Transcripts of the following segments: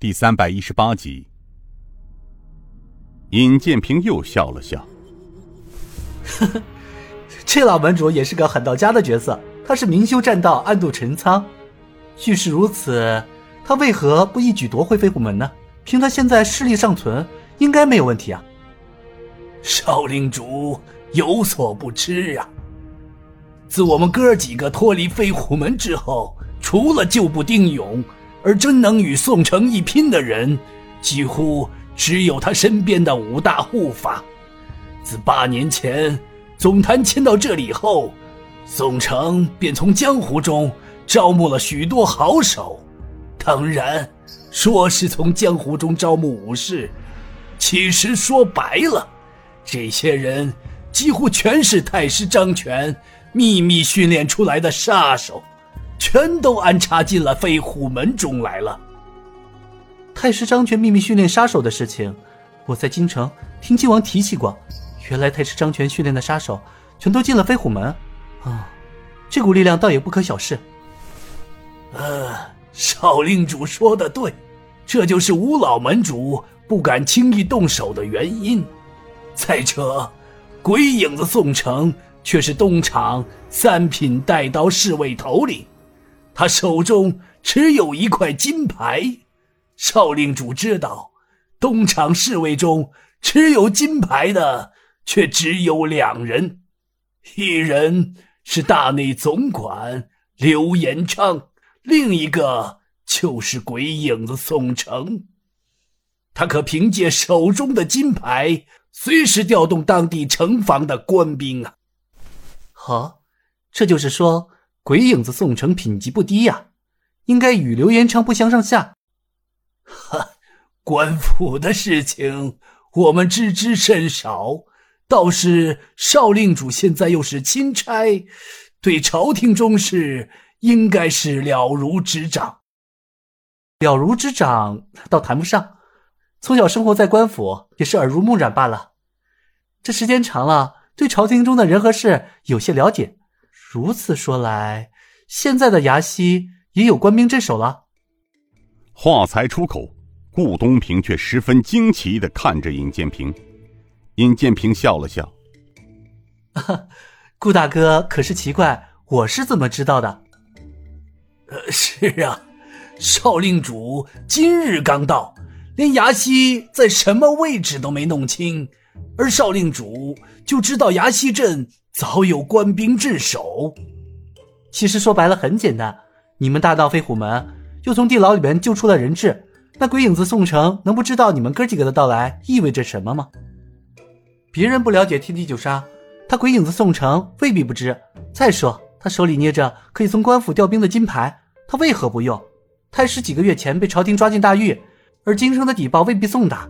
第三百一十八集，尹建平又笑了笑。呵呵，这老门主也是个狠到家的角色。他是明修栈道，暗度陈仓。既是如此，他为何不一举夺回飞虎门呢？凭他现在势力尚存，应该没有问题啊。少令主有所不知啊，自我们哥几个脱离飞虎门之后，除了旧部丁勇，而真能与宋城一拼的人，几乎只有他身边的五大护法。自八年前总坛迁到这里后，宋城便从江湖中招募了许多好手。当然，说是从江湖中招募武士，其实说白了，这些人几乎全是太师张权秘密训练出来的杀手，全都安插进了飞虎门中来了。太师张权秘密训练杀手的事情，我在京城听靖王提起过。原来太师张权训练的杀手全都进了飞虎门，啊，这股力量倒也不可小视。呃，少令主说的对，这就是吴老门主不敢轻易动手的原因。再者，鬼影子宋城却是东厂三品带刀侍卫头领，他手中持有一块金牌。少令主知道，东厂侍卫中持有金牌的。却只有两人，一人是大内总管刘延昌，另一个就是鬼影子宋城。他可凭借手中的金牌，随时调动当地城防的官兵啊！好，这就是说，鬼影子宋城品级不低呀，应该与刘延昌不相上下。哈，官府的事情我们知之甚少。倒是少令主现在又是钦差，对朝廷中事应该是了如指掌。了如指掌倒谈不上，从小生活在官府，也是耳濡目染罢了。这时间长了，对朝廷中的人和事有些了解。如此说来，现在的牙西也有官兵镇守了。话才出口，顾东平却十分惊奇的看着尹建平。尹建平笑了笑：“顾大哥可是奇怪，我是怎么知道的？”“呃，是啊，少令主今日刚到，连牙西在什么位置都没弄清，而少令主就知道牙西镇早有官兵镇守。其实说白了很简单，你们大闹飞虎门，又从地牢里面救出了人质，那鬼影子宋城能不知道你们哥几个的到来意味着什么吗？”别人不了解天地九杀，他鬼影子宋城未必不知。再说，他手里捏着可以从官府调兵的金牌，他为何不用？太师几个月前被朝廷抓进大狱，而京城的底报未必送达。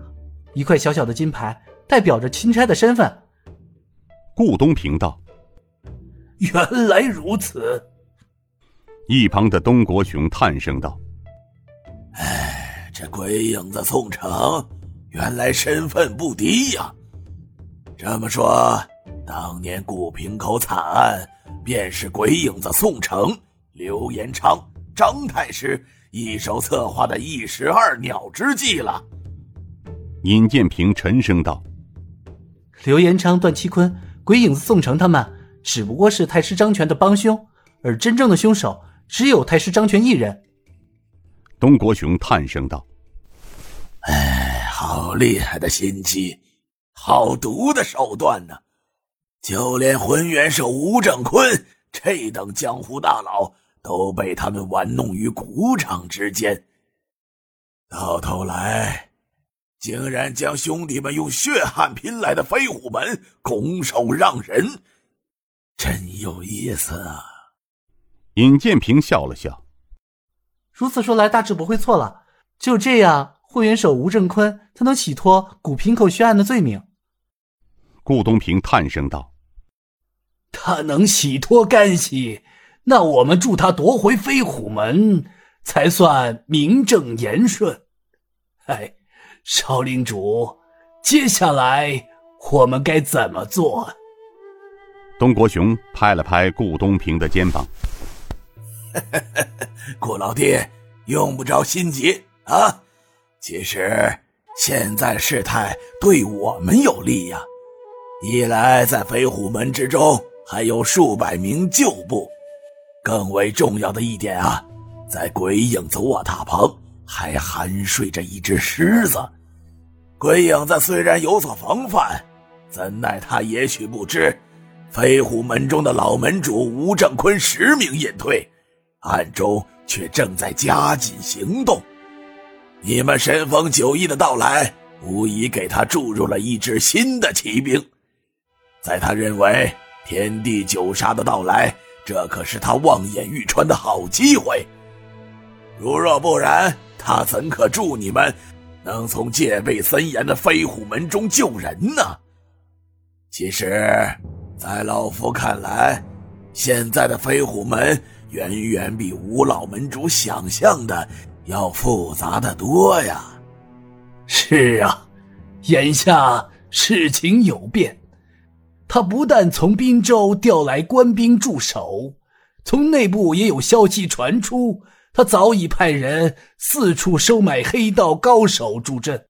一块小小的金牌，代表着钦差的身份。顾东平道：“原来如此。”一旁的东国雄叹声道：“哎，这鬼影子宋城，原来身份不低呀。”这么说，当年顾平口惨案，便是鬼影子宋城、刘延昌、张太师一手策划的一石二鸟之计了。尹建平沉声道：“刘延昌、段七坤、鬼影子宋城他们，只不过是太师张权的帮凶，而真正的凶手只有太师张权一人。”东国雄叹声道：“哎，好厉害的心机！”好毒的手段呢！就连浑元首吴正坤这等江湖大佬都被他们玩弄于股掌之间。到头来，竟然将兄弟们用血汗拼来的飞虎门拱手让人，真有意思啊！尹建平笑了笑。如此说来，大致不会错了。只有这样，混元首吴正坤才能洗脱古平口血案的罪名。顾东平叹声道：“他能洗脱干系，那我们助他夺回飞虎门，才算名正言顺。哎，少领主，接下来我们该怎么做？”东国雄拍了拍顾东平的肩膀：“ 顾老弟，用不着心急啊，其实现在事态对我们有利呀。一来在飞虎门之中还有数百名旧部，更为重要的一点啊，在鬼影子卧塔旁还酣睡着一只狮子。鬼影子虽然有所防范，怎奈他也许不知，飞虎门中的老门主吴正坤实名隐退，暗中却正在加紧行动。你们神风九翼的到来，无疑给他注入了一支新的骑兵。在他认为天地九杀的到来，这可是他望眼欲穿的好机会。如若不然，他怎可助你们能从戒备森严的飞虎门中救人呢？其实，在老夫看来，现在的飞虎门远远比吴老门主想象的要复杂的多呀。是啊，眼下事情有变。他不但从滨州调来官兵驻守，从内部也有消息传出，他早已派人四处收买黑道高手助阵。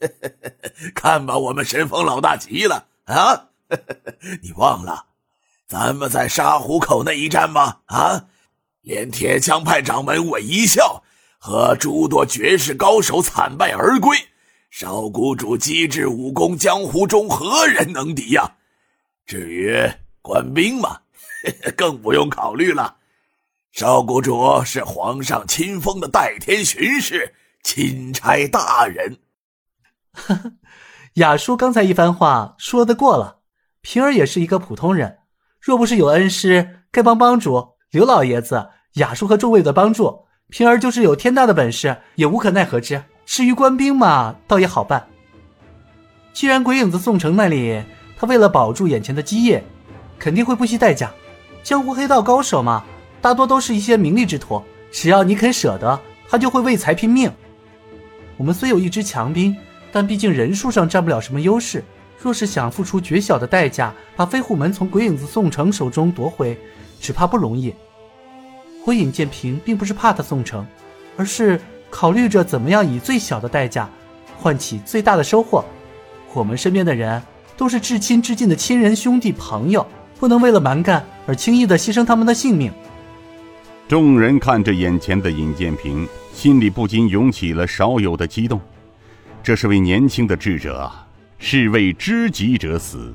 看把我们神风老大急了啊！你忘了咱们在沙湖口那一战吗？啊，连铁枪派掌门韦一笑和诸多绝世高手惨败而归，少谷主机智武功，江湖中何人能敌呀？至于官兵嘛，更不用考虑了。少谷主是皇上亲封的代天巡视、钦差大人。雅叔刚才一番话说得过了。平儿也是一个普通人，若不是有恩师丐帮帮主刘老爷子、雅叔和众位的帮助，平儿就是有天大的本事也无可奈何之。至于官兵嘛，倒也好办。既然鬼影子宋城那里。他为了保住眼前的基业，肯定会不惜代价。江湖黑道高手嘛，大多都是一些名利之徒，只要你肯舍得，他就会为财拼命。我们虽有一支强兵，但毕竟人数上占不了什么优势。若是想付出绝小的代价，把飞虎门从鬼影子宋城手中夺回，只怕不容易。火影剑平并不是怕他宋城，而是考虑着怎么样以最小的代价，换取最大的收获。我们身边的人。都是至亲至近的亲人、兄弟、朋友，不能为了蛮干而轻易的牺牲他们的性命。众人看着眼前的尹建平，心里不禁涌起了少有的激动。这是位年轻的智者啊，是为知己者死，